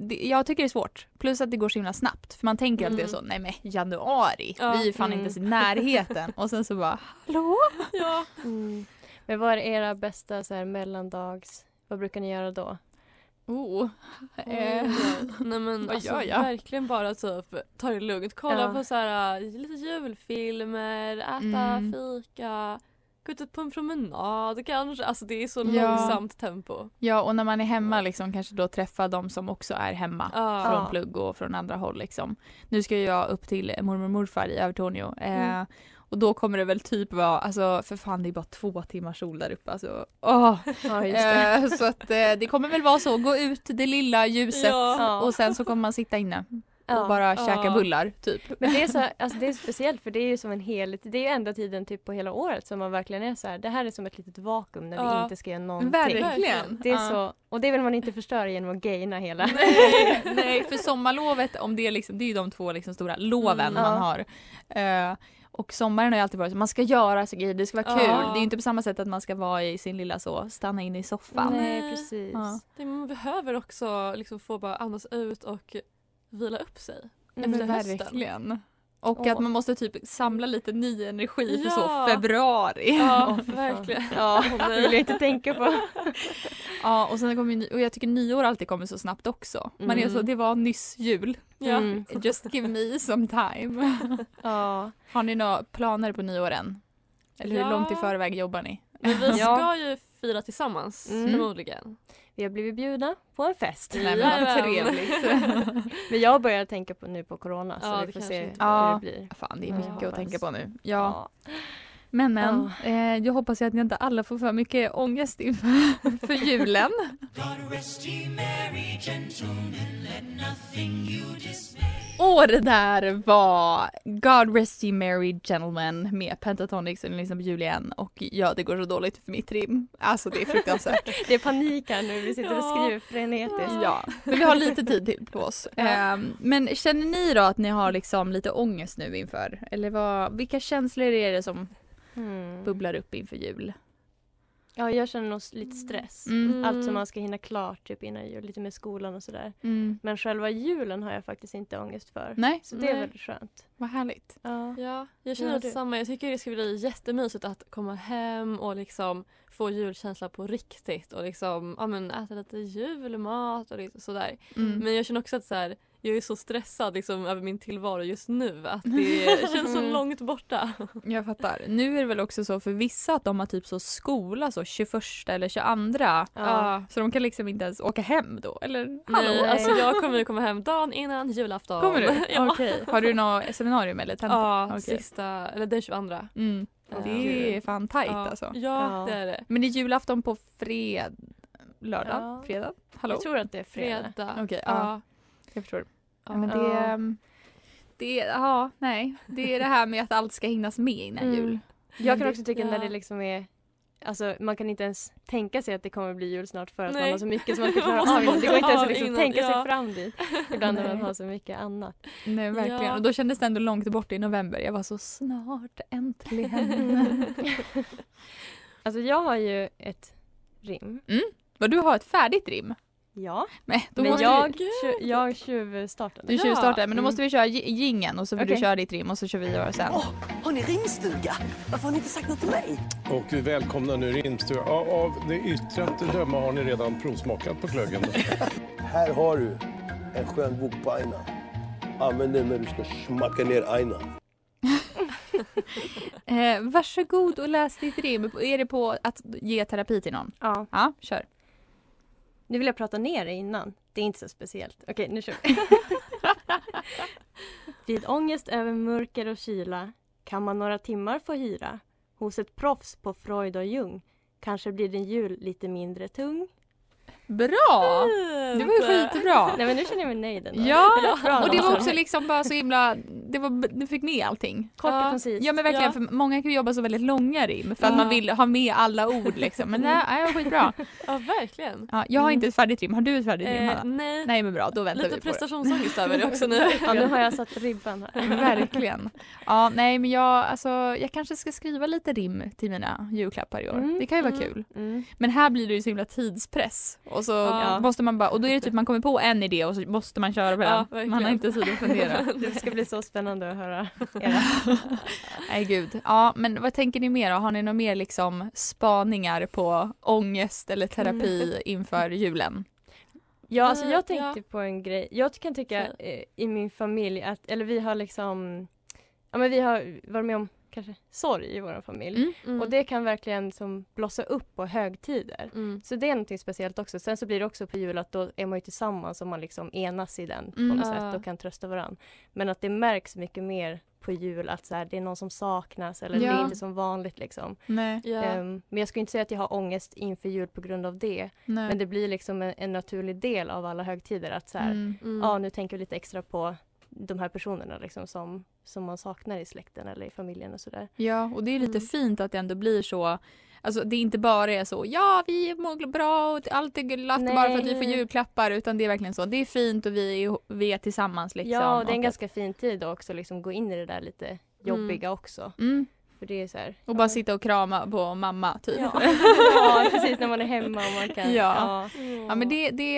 [SPEAKER 2] det Jag tycker det är svårt. Plus att det går så himla snabbt. För man tänker alltid
[SPEAKER 4] Mm.
[SPEAKER 2] så nej men januari.
[SPEAKER 4] Ja,
[SPEAKER 2] Vi är fan
[SPEAKER 3] mm.
[SPEAKER 2] inte ens i närheten. Och sen så bara hallå?
[SPEAKER 4] Ja.
[SPEAKER 3] Mm. Men vad är era bästa så här mellandags, vad brukar ni göra då?
[SPEAKER 2] Oh. Eh,
[SPEAKER 4] Eh, Nej men
[SPEAKER 2] vad
[SPEAKER 4] alltså
[SPEAKER 2] gör jag?
[SPEAKER 4] verkligen bara typ ta det lugnt. Kolla
[SPEAKER 3] Ja.
[SPEAKER 4] på så här, äh, lite julfilmer, äta
[SPEAKER 2] Mm.
[SPEAKER 4] fika, gå ut på en promenad kanske. Alltså det är så
[SPEAKER 2] Ja.
[SPEAKER 4] långsamt tempo.
[SPEAKER 2] Ja och när man är hemma liksom kanske då träffa de som också är hemma.
[SPEAKER 4] Ja.
[SPEAKER 2] från plugg och från andra håll liksom. Nu ska jag upp till mormor och morfar i Övertorneå. Eh,
[SPEAKER 3] Mm.
[SPEAKER 2] och då kommer det väl typ vara, alltså för fan det är bara två timmars sol där uppe alltså. Åh!
[SPEAKER 3] Ja, just det.
[SPEAKER 2] Eh, så att eh, det kommer väl vara så, gå ut det lilla ljuset
[SPEAKER 4] Ja.
[SPEAKER 2] och sen så kommer man sitta inne. Och bara
[SPEAKER 4] Ja.
[SPEAKER 2] käka bullar typ.
[SPEAKER 3] Men det är, så, alltså det är speciellt för det är ju som en hel, det är ju enda tiden typ på hela året som man verkligen är så här. det här är som ett litet vakuum när vi
[SPEAKER 4] Ja.
[SPEAKER 3] inte ska göra någonting.
[SPEAKER 2] Verkligen!
[SPEAKER 3] Det är
[SPEAKER 2] Ja.
[SPEAKER 3] så, och det vill man inte förstöra genom att gaina hela.
[SPEAKER 2] Nej, nej, för sommarlovet, om det, är liksom, det är ju de två liksom stora loven
[SPEAKER 4] Mm.
[SPEAKER 2] man
[SPEAKER 3] Ja.
[SPEAKER 2] har. Eh, och sommaren har ju alltid varit så, man ska göra så grejer, det ska vara
[SPEAKER 4] Ja.
[SPEAKER 2] kul. Det är ju inte på samma sätt att man ska vara i sin lilla så, stanna inne i soffan.
[SPEAKER 3] Nej,
[SPEAKER 4] Nej.
[SPEAKER 3] precis.
[SPEAKER 2] Ja.
[SPEAKER 4] Det, man behöver också liksom få bara andas ut och vila upp sig. Efter hösten.
[SPEAKER 2] verkligen. Och
[SPEAKER 3] Åh.
[SPEAKER 2] att man måste typ samla lite ny energi för så
[SPEAKER 4] Ja.
[SPEAKER 2] februari.
[SPEAKER 4] Ja,
[SPEAKER 3] fan.
[SPEAKER 4] verkligen.
[SPEAKER 3] Ja, det vill jag inte tänka på.
[SPEAKER 2] Ja och sen kommer ju, och jag tycker nyår alltid kommer så snabbt också. Man är
[SPEAKER 3] Mm.
[SPEAKER 2] så, det var nyss jul.
[SPEAKER 4] Ja.
[SPEAKER 3] Mm.
[SPEAKER 2] Just give me some time.
[SPEAKER 3] Ja.
[SPEAKER 2] Har ni några planer på nyår än? Eller hur
[SPEAKER 4] Ja.
[SPEAKER 2] långt i förväg jobbar ni?
[SPEAKER 4] Men vi
[SPEAKER 3] Ja.
[SPEAKER 4] ska ju fira tillsammans
[SPEAKER 3] Mm.
[SPEAKER 4] förmodligen.
[SPEAKER 3] Vi har blivit bjudna på en fest.
[SPEAKER 2] Nej men vad trevligt.
[SPEAKER 3] Men jag börjar tänka på nu på corona så
[SPEAKER 4] Ja,
[SPEAKER 3] vi
[SPEAKER 4] det
[SPEAKER 3] får se hur
[SPEAKER 2] Ja.
[SPEAKER 3] det blir.
[SPEAKER 2] Fan det är
[SPEAKER 3] Ja,
[SPEAKER 2] mycket att tänka på nu. Ja. Men men,
[SPEAKER 3] Ja.
[SPEAKER 2] eh, jag hoppas ju att ni inte alla får för mycket ångest inför för julen. Och det där var God Rest Ye Merry Gentlemen med Pentatonix och ni lyssnar på Julian och ja det går så dåligt för mitt rim. Alltså det är fruktansvärt.
[SPEAKER 3] Det är panik här nu, vi sitter och
[SPEAKER 4] Ja.
[SPEAKER 3] skriver frenetiskt.
[SPEAKER 2] ja, men vi har lite tid till på oss. Ehm, men känner ni då att ni har liksom lite ångest nu inför? Eller vad, vilka känslor är det som
[SPEAKER 3] Mm.
[SPEAKER 2] bubblar upp inför jul?
[SPEAKER 3] Ja, jag känner nog lite stress.
[SPEAKER 2] Mm.
[SPEAKER 3] Allt som man ska hinna klart typ innan jul, lite med skolan och sådär.
[SPEAKER 2] Mm.
[SPEAKER 3] Men själva julen har jag faktiskt inte ångest för.
[SPEAKER 2] Nej,
[SPEAKER 3] Så det är
[SPEAKER 4] Nej.
[SPEAKER 3] väldigt skönt.
[SPEAKER 2] vad härligt.
[SPEAKER 3] Ja.
[SPEAKER 4] Ja, jag känner
[SPEAKER 3] Gör
[SPEAKER 4] lite
[SPEAKER 3] du?
[SPEAKER 4] samma. Jag tycker det ska bli jättemysigt att komma hem och liksom få julkänsla på riktigt och liksom ja, men äta lite julmat och lite sådär.
[SPEAKER 2] Mm.
[SPEAKER 4] Men jag känner också att så här, jag är så stressad liksom, över min tillvaro just nu att det känns så
[SPEAKER 3] Mm.
[SPEAKER 4] långt borta.
[SPEAKER 2] Jag fattar. Nu är det väl också så för vissa att de har typ så skola så 21 eller 22.
[SPEAKER 3] Ja.
[SPEAKER 2] Så de kan liksom inte ens åka hem då eller? Hallå?
[SPEAKER 4] Nej, alltså jag kommer ju komma hem dagen innan julafton.
[SPEAKER 2] Kommer du?
[SPEAKER 4] ja.
[SPEAKER 2] Okej. Har du något seminarium eller tenta?
[SPEAKER 4] Ja,
[SPEAKER 2] Okej.
[SPEAKER 4] sista, eller den 22.
[SPEAKER 2] Mm.
[SPEAKER 4] Ja.
[SPEAKER 2] Det är fan tajt
[SPEAKER 4] ja.
[SPEAKER 2] alltså.
[SPEAKER 4] Ja, det är det.
[SPEAKER 2] Men det är julafton på fred... Lördag?
[SPEAKER 3] Ja.
[SPEAKER 2] Fredag? Hallå?
[SPEAKER 3] Jag tror att det är fredag.
[SPEAKER 4] Fredag.
[SPEAKER 2] Okej, ja.
[SPEAKER 4] Ja.
[SPEAKER 2] Jag förstår. Ja, men det, ehm, det, ja, nej. Det är det här med att allt ska hinnas med innan
[SPEAKER 3] Mm.
[SPEAKER 2] jul.
[SPEAKER 3] Jag kan också tycka när
[SPEAKER 4] ja.
[SPEAKER 3] det liksom är Alltså man kan inte ens tänka sig att det kommer bli jul snart för att man
[SPEAKER 4] Nej.
[SPEAKER 3] har så mycket som man ska
[SPEAKER 4] Man
[SPEAKER 3] klara av. Det går inte ens att liksom tänka
[SPEAKER 4] ja.
[SPEAKER 3] sig fram dit. Ibland när man har så mycket annat.
[SPEAKER 2] Nej, verkligen.
[SPEAKER 4] Ja.
[SPEAKER 2] Och då kändes det ändå långt bort i november. Jag var så snart, äntligen.
[SPEAKER 3] Alltså jag har ju ett rim.
[SPEAKER 2] Vad du har ett färdigt rim?
[SPEAKER 3] Ja.
[SPEAKER 2] Nej, då
[SPEAKER 3] Men
[SPEAKER 2] måste
[SPEAKER 3] jag,
[SPEAKER 2] vi,
[SPEAKER 3] tju- jag tjuvstartade.
[SPEAKER 2] du tjuvstartar, men då måste vi köra gi- gingen och så får du
[SPEAKER 3] Okej.
[SPEAKER 2] köra ditt rim och så kör vi göra sen.
[SPEAKER 7] Har ni rimstuga? Varför har ni inte sagt något till mig?
[SPEAKER 8] Och välkomna nu rimstuga. Ja, Av det yttre att döma har ni redan provsmakat på glöggen.
[SPEAKER 7] Här har du en skön bok på aina. Använd den när du ska smacka ner aina.
[SPEAKER 2] Eh, varsågod och läs ditt rim. Är det på att ge terapi till någon?
[SPEAKER 3] Ja.
[SPEAKER 2] Ja, kör.
[SPEAKER 3] Nu vill jag prata ner det innan. Det är inte så speciellt. Okej, nu kör vi. Vid ångest över mörker och kyla kan man några timmar få hyra hos ett proffs på Freud och Jung. Kanske blir din jul lite mindre tung.
[SPEAKER 2] Bra! Det var ju skitbra.
[SPEAKER 3] Nej men nu känner jag mig nöjd ändå.
[SPEAKER 2] Ja, och det var också liksom bara så himla, det var, du fick med allting.
[SPEAKER 3] Kort och koncist.
[SPEAKER 2] Ja men verkligen,
[SPEAKER 4] Ja.
[SPEAKER 2] för många kan ju jobba så väldigt långa rim för att
[SPEAKER 4] Ja.
[SPEAKER 2] man vill ha med alla ord liksom. Men nej, det var skitbra.
[SPEAKER 4] Ja, verkligen.
[SPEAKER 2] Ja, jag har inte ett färdigt rim, har du ett färdigt rim
[SPEAKER 4] Eh,
[SPEAKER 2] Hanna?
[SPEAKER 4] nej,
[SPEAKER 2] Nej men bra, då väntar
[SPEAKER 4] lite
[SPEAKER 2] vi på det.
[SPEAKER 4] prestationsångest över det också nu.
[SPEAKER 3] Ja, nu har jag satt ribban här.
[SPEAKER 2] Verkligen. Ja, nej men jag, alltså, jag kanske ska skriva lite rim till mina julklappar i år.
[SPEAKER 3] Mm,
[SPEAKER 2] Det kan ju vara
[SPEAKER 4] mm.
[SPEAKER 2] kul.
[SPEAKER 3] Mm.
[SPEAKER 2] Men här blir det ju så himla tidspress. Och så
[SPEAKER 4] Ja.
[SPEAKER 2] måste man bara, och då är det typ man kommer på en idé och så måste man köra på
[SPEAKER 4] Ja,
[SPEAKER 2] den.
[SPEAKER 4] verkligen.
[SPEAKER 2] man har inte tid att fundera.
[SPEAKER 3] Det ska bli så spännande att höra era.
[SPEAKER 2] Nej gud. Ja men vad tänker ni mer då? Har ni några mer liksom spaningar på ångest eller terapi inför julen?
[SPEAKER 3] Ja, alltså
[SPEAKER 4] Eh,
[SPEAKER 3] jag tänkte på en grej. Jag kan tycka i min familj att, eller vi har liksom, ja men vi har varit med om kanske sorg i vår familj.
[SPEAKER 2] Mm.
[SPEAKER 4] Mm.
[SPEAKER 3] Och det kan verkligen som blossa upp på högtider.
[SPEAKER 4] Mm.
[SPEAKER 3] Så det är något speciellt också. Sen så blir det också på jul att då är man ju tillsammans och man liksom enas i den på
[SPEAKER 2] Mm.
[SPEAKER 3] något sätt och kan trösta varandra. Men att det märks mycket mer på jul att så här, det är någon som saknas eller det
[SPEAKER 2] Ja.
[SPEAKER 3] är inte som vanligt liksom.
[SPEAKER 2] Nej.
[SPEAKER 4] Ja.
[SPEAKER 3] Ehm, men jag skulle inte säga att jag har ångest inför jul på grund av det.
[SPEAKER 2] Nej.
[SPEAKER 3] Men det blir liksom en, en naturlig del av alla högtider att så här,
[SPEAKER 2] Mm.
[SPEAKER 4] Mm.
[SPEAKER 3] ja nu tänker vi lite extra på de här personerna liksom som, som man saknar i släkten eller i familjen och sådär.
[SPEAKER 2] Ja och det är lite
[SPEAKER 4] Mm.
[SPEAKER 2] fint att det ändå blir så Alltså det inte bara är så ja vi mår bra och allt är glatt bara för att vi får julklappar utan det är verkligen så det är fint och vi är, vi är tillsammans liksom.
[SPEAKER 3] ja, och det är en ganska fin tid att också liksom gå in i det där lite jobbiga också.
[SPEAKER 2] att, mm,
[SPEAKER 3] För det är så här,
[SPEAKER 2] och bara sitta och krama på mamma typ.
[SPEAKER 3] Ja. ja, precis när man är hemma och man kan.
[SPEAKER 2] Ja.
[SPEAKER 3] Ja.
[SPEAKER 2] Ja men det, det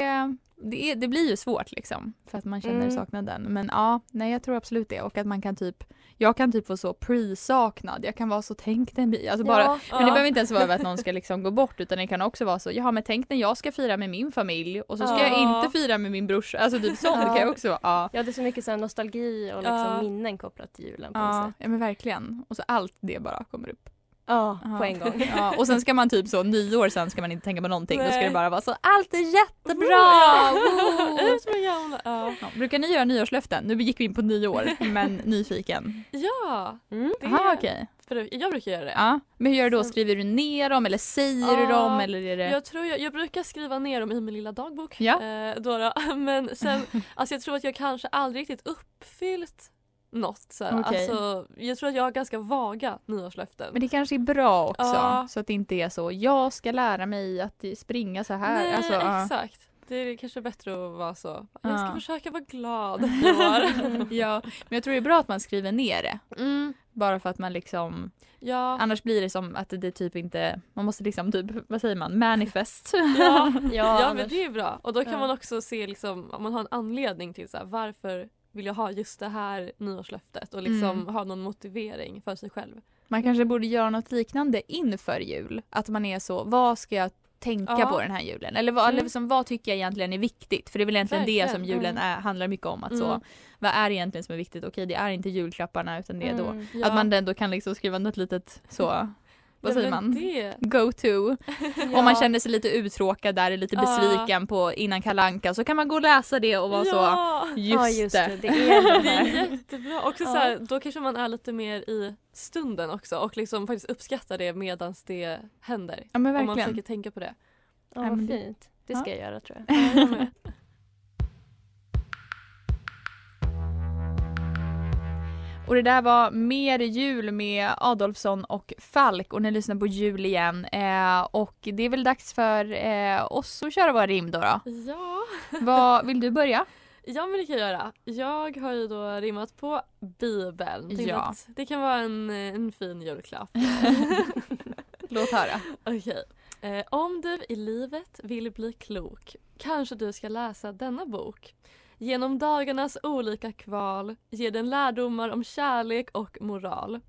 [SPEAKER 2] det, är, det blir ju svårt liksom för att man känner
[SPEAKER 3] Mm.
[SPEAKER 2] saknaden. Men ja, nej jag tror absolut det och att man kan typ jag kan typ få så pre-saknad, jag kan vara så tänk den bi- alltså bara,
[SPEAKER 3] Ja,
[SPEAKER 2] Men det behöver inte ens vara över att någon ska liksom gå bort utan det kan också vara så, ja men tänk när jag ska fira med min familj och så ska
[SPEAKER 3] Ja.
[SPEAKER 2] jag inte fira med min brorsa, alltså typ sånt
[SPEAKER 3] Ja.
[SPEAKER 2] kan jag också vara. Ja.
[SPEAKER 3] Ja det är så mycket så här nostalgi och liksom minnen kopplat till julen på något sätt.
[SPEAKER 2] ja men verkligen. Och så allt det bara kommer upp.
[SPEAKER 3] Ja,
[SPEAKER 2] Ja.
[SPEAKER 3] på en gång.
[SPEAKER 2] Ja, och sen ska man typ så nyår sen ska man inte tänka på någonting. Då ska
[SPEAKER 4] Nej.
[SPEAKER 2] det bara vara så allt är jättebra!
[SPEAKER 4] Ja. Ja,
[SPEAKER 2] brukar ni göra nyårslöften? Nu gick vi in på nyår men nyfiken.
[SPEAKER 4] ja,
[SPEAKER 3] Mm.
[SPEAKER 4] det
[SPEAKER 2] okej.
[SPEAKER 4] för jag brukar göra det.
[SPEAKER 2] Ja. Men hur gör du då? Skriver du ner dem eller säger du dem eller är det?
[SPEAKER 4] Jag tror jag, jag brukar skriva ner dem i min lilla dagbok.
[SPEAKER 2] Ja.
[SPEAKER 4] Eh, då då. Men sen, alltså jag tror att jag kanske aldrig riktigt uppfyllt något. Så här.
[SPEAKER 2] Okej.
[SPEAKER 4] Alltså, jag tror att jag har ganska vaga nyårslöften.
[SPEAKER 2] Men det kanske är bra också
[SPEAKER 4] Ja.
[SPEAKER 2] så att det inte är så jag ska lära mig att springa så här.
[SPEAKER 4] Nej,
[SPEAKER 2] alltså,
[SPEAKER 4] exakt. Det är kanske bättre att vara så. Jag ska
[SPEAKER 2] Ja.
[SPEAKER 4] försöka vara glad
[SPEAKER 2] ja, men jag tror det är bra att man skriver ner det.
[SPEAKER 4] Mm.
[SPEAKER 2] Bara för att man liksom
[SPEAKER 4] Ja.
[SPEAKER 2] Annars blir det som att det typ inte, man måste liksom typ, vad säger man, manifest.
[SPEAKER 4] Ja,
[SPEAKER 3] Ja,
[SPEAKER 4] ja men det är bra. Och då kan man också se liksom, om man har en anledning till så här, varför vill jag ha just det här nyårslöftet och liksom
[SPEAKER 2] Mm.
[SPEAKER 4] ha någon motivering för sig själv.
[SPEAKER 2] Man kanske borde göra något liknande inför jul. Att man är så, vad ska jag tänka
[SPEAKER 4] Ja.
[SPEAKER 2] på den här julen? Eller, vad,
[SPEAKER 4] Mm.
[SPEAKER 2] eller liksom, vad tycker jag egentligen är viktigt? För det är väl egentligen det som
[SPEAKER 4] Verkligen.
[SPEAKER 2] julen är, handlar mycket om. Att så,
[SPEAKER 4] Mm.
[SPEAKER 2] vad är det egentligen som är viktigt? Okej, det är inte julklapparna utan det är då.
[SPEAKER 3] Mm.
[SPEAKER 4] Ja.
[SPEAKER 2] Att man ändå kan liksom skriva något litet så, vad säger man?
[SPEAKER 4] Det.
[SPEAKER 2] Go to.
[SPEAKER 4] Ja.
[SPEAKER 2] Om man känner sig lite uttråkad där, är lite besviken på innan kalanka så kan man gå och läsa det och vara så,
[SPEAKER 4] ja.
[SPEAKER 2] just,
[SPEAKER 3] ja just
[SPEAKER 2] det.
[SPEAKER 3] det, det är det
[SPEAKER 4] är jättebra. Också så här, då kanske man är lite mer i stunden också och liksom faktiskt uppskattar det medan det händer.
[SPEAKER 2] Ja men
[SPEAKER 4] Om man
[SPEAKER 2] verkligen.
[SPEAKER 4] försöker tänka på det.
[SPEAKER 3] Ja, vad fint. Det
[SPEAKER 2] Ja.
[SPEAKER 3] ska jag göra tror jag.
[SPEAKER 2] Och det där var Mer jul med Adolfsson och Falk och ni lyssnar på jul igen. Eh, och det är väl dags för eh, oss att köra våra rim då. då.
[SPEAKER 4] ja.
[SPEAKER 2] Vad, vill du börja?
[SPEAKER 4] Ja men det kan jag göra. Jag har ju då rimmat på Bibeln. Tänkte
[SPEAKER 2] Ja.
[SPEAKER 4] Det kan vara en, en fin julklapp.
[SPEAKER 2] Låt höra.
[SPEAKER 4] Okej. Eh, om du i livet vill bli klok kanske du ska läsa denna bok. Genom dagarnas olika kval ger den lärdomar om kärlek och moral.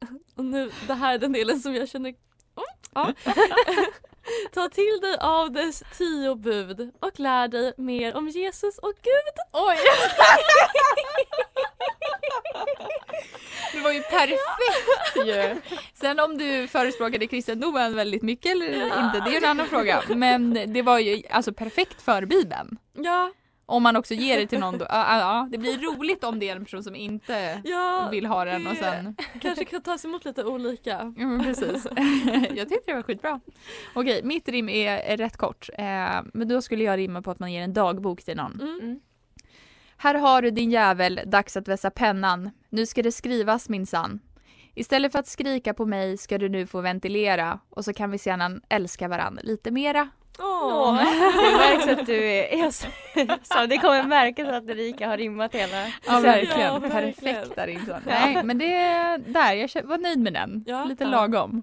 [SPEAKER 4] Och nu, det här är den delen som jag känner... Oh, ja. Ta till dig av dess tio bud och lär dig mer om Jesus och Gud.
[SPEAKER 2] Oj! Det var ju perfekt ju! Sen om du förespråkade kristendomen väldigt mycket eller inte, det är en annan fråga. Men det var ju alltså perfekt för Bibeln.
[SPEAKER 4] Ja,
[SPEAKER 2] Om man också ger det till någon då, ja, ja, det blir roligt om det är en person som inte
[SPEAKER 4] ja
[SPEAKER 2] vill ha den och sen
[SPEAKER 4] kanske kan tas emot lite olika.
[SPEAKER 2] Ja men precis. jag tyckte det var skitbra. Okej, mitt rim är, rätt kort. Eh, men då skulle jag rimma på att man ger en dagbok till någon.
[SPEAKER 4] Mm.
[SPEAKER 3] Mm.
[SPEAKER 2] Här har du din jävel, dags att vässa pennan. Nu ska det skrivas minsann. Istället för att skrika på mig ska du nu få ventilera och så kan vi sedan älska varann lite mera.
[SPEAKER 4] Åh.
[SPEAKER 3] Det märks att du är, är så, så det kommer märkas att Erika har rimmat hela.
[SPEAKER 2] Ja verkligen,
[SPEAKER 4] Ja,
[SPEAKER 2] perfekta rim. så. Nej men det, där, jag var nöjd med den.
[SPEAKER 4] Ja,
[SPEAKER 2] lite
[SPEAKER 4] ja.
[SPEAKER 2] lagom.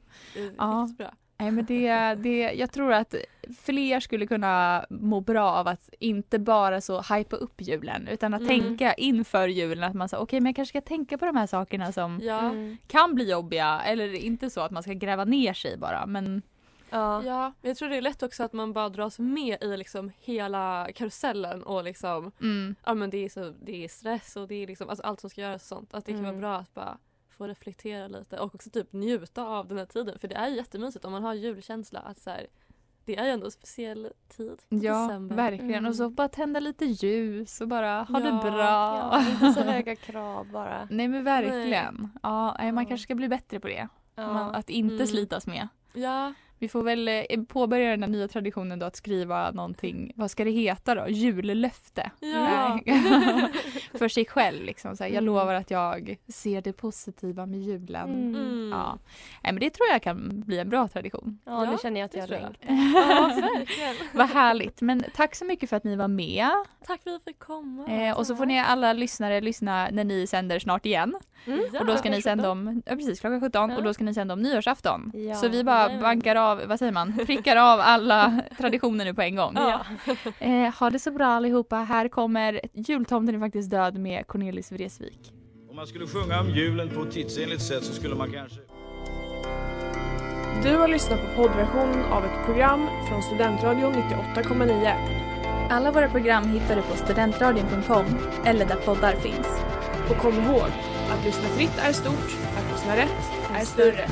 [SPEAKER 2] Ja.
[SPEAKER 4] bra.
[SPEAKER 2] Nej men det, det, jag tror att fler skulle kunna må bra av att inte bara så hypa upp julen utan att
[SPEAKER 4] Mm.
[SPEAKER 2] tänka inför julen att man säger okej men jag kanske ska tänka på de här sakerna som
[SPEAKER 4] Ja.
[SPEAKER 3] Mm.
[SPEAKER 2] kan bli jobbiga eller inte så att man ska gräva ner sig bara men
[SPEAKER 3] Ja.
[SPEAKER 4] Ja, jag tror det är lätt också att man bara dras med i liksom hela karusellen och liksom
[SPEAKER 2] mm,
[SPEAKER 4] ja men det är, så, det är stress och det är liksom alltså allt som ska göras och sånt. Att det kan
[SPEAKER 3] Mm.
[SPEAKER 4] vara bra att bara få reflektera lite och också typ njuta av den här tiden. För det är ju jättemysigt om man har julkänsla att så här, det är ju ändå en speciell tid.
[SPEAKER 2] ja
[SPEAKER 4] December.
[SPEAKER 2] verkligen
[SPEAKER 3] Mm.
[SPEAKER 2] och så bara tända lite ljus och bara ha
[SPEAKER 4] Ja,
[SPEAKER 2] det bra.
[SPEAKER 3] Ja, inte så höga krav bara.
[SPEAKER 2] Nej men verkligen. Ja, nej, man
[SPEAKER 3] Ja.
[SPEAKER 2] kanske ska bli bättre på det.
[SPEAKER 3] Ja.
[SPEAKER 2] Man, att inte
[SPEAKER 4] Mm.
[SPEAKER 2] slitas med.
[SPEAKER 4] Ja,
[SPEAKER 2] Vi får väl eh, påbörja den här nya traditionen då att skriva någonting, vad ska det heta då? Jullöfte.
[SPEAKER 4] Ja.
[SPEAKER 2] För sig själv liksom. Så här, jag
[SPEAKER 3] Mm.
[SPEAKER 2] lovar att jag ser det positiva med julen.
[SPEAKER 3] Mm.
[SPEAKER 4] mm.
[SPEAKER 2] Ja. Nej, men det tror jag kan bli en bra tradition.
[SPEAKER 3] Ja,
[SPEAKER 4] Ja,
[SPEAKER 3] nu känner jag att jag längtar.
[SPEAKER 4] ja verkligen.
[SPEAKER 2] Vad härligt. Men tack så mycket för att ni var med.
[SPEAKER 4] Tack för att vi fick komma.
[SPEAKER 2] Eh, och så får ni alla lyssnare lyssna när ni sänder snart igen.
[SPEAKER 3] Mm.
[SPEAKER 4] Ja,
[SPEAKER 2] och då ska ni sända om, ja precis klockan 17
[SPEAKER 4] Ja.
[SPEAKER 2] och då ska ni sända om nyårsafton.
[SPEAKER 3] Ja,
[SPEAKER 2] så vi bara
[SPEAKER 4] jajamän.
[SPEAKER 2] bankar av, vad säger man, prickar av alla traditioner nu på en gång.
[SPEAKER 3] Ja.
[SPEAKER 2] Eh, ha det så bra allihopa. Här kommer Jultomten är faktiskt död med Cornelis Vreeswijk.
[SPEAKER 9] Om man skulle sjunga om julen på ett tidsenligt sätt så skulle man kanske...
[SPEAKER 10] Du har lyssnat på poddversionen av ett program från Studentradion 98,9.
[SPEAKER 11] Alla våra program hittar du på studentradion.com eller där poddar finns.
[SPEAKER 10] Och kom ihåg, att lyssna fritt är stort, att lyssna rätt är större.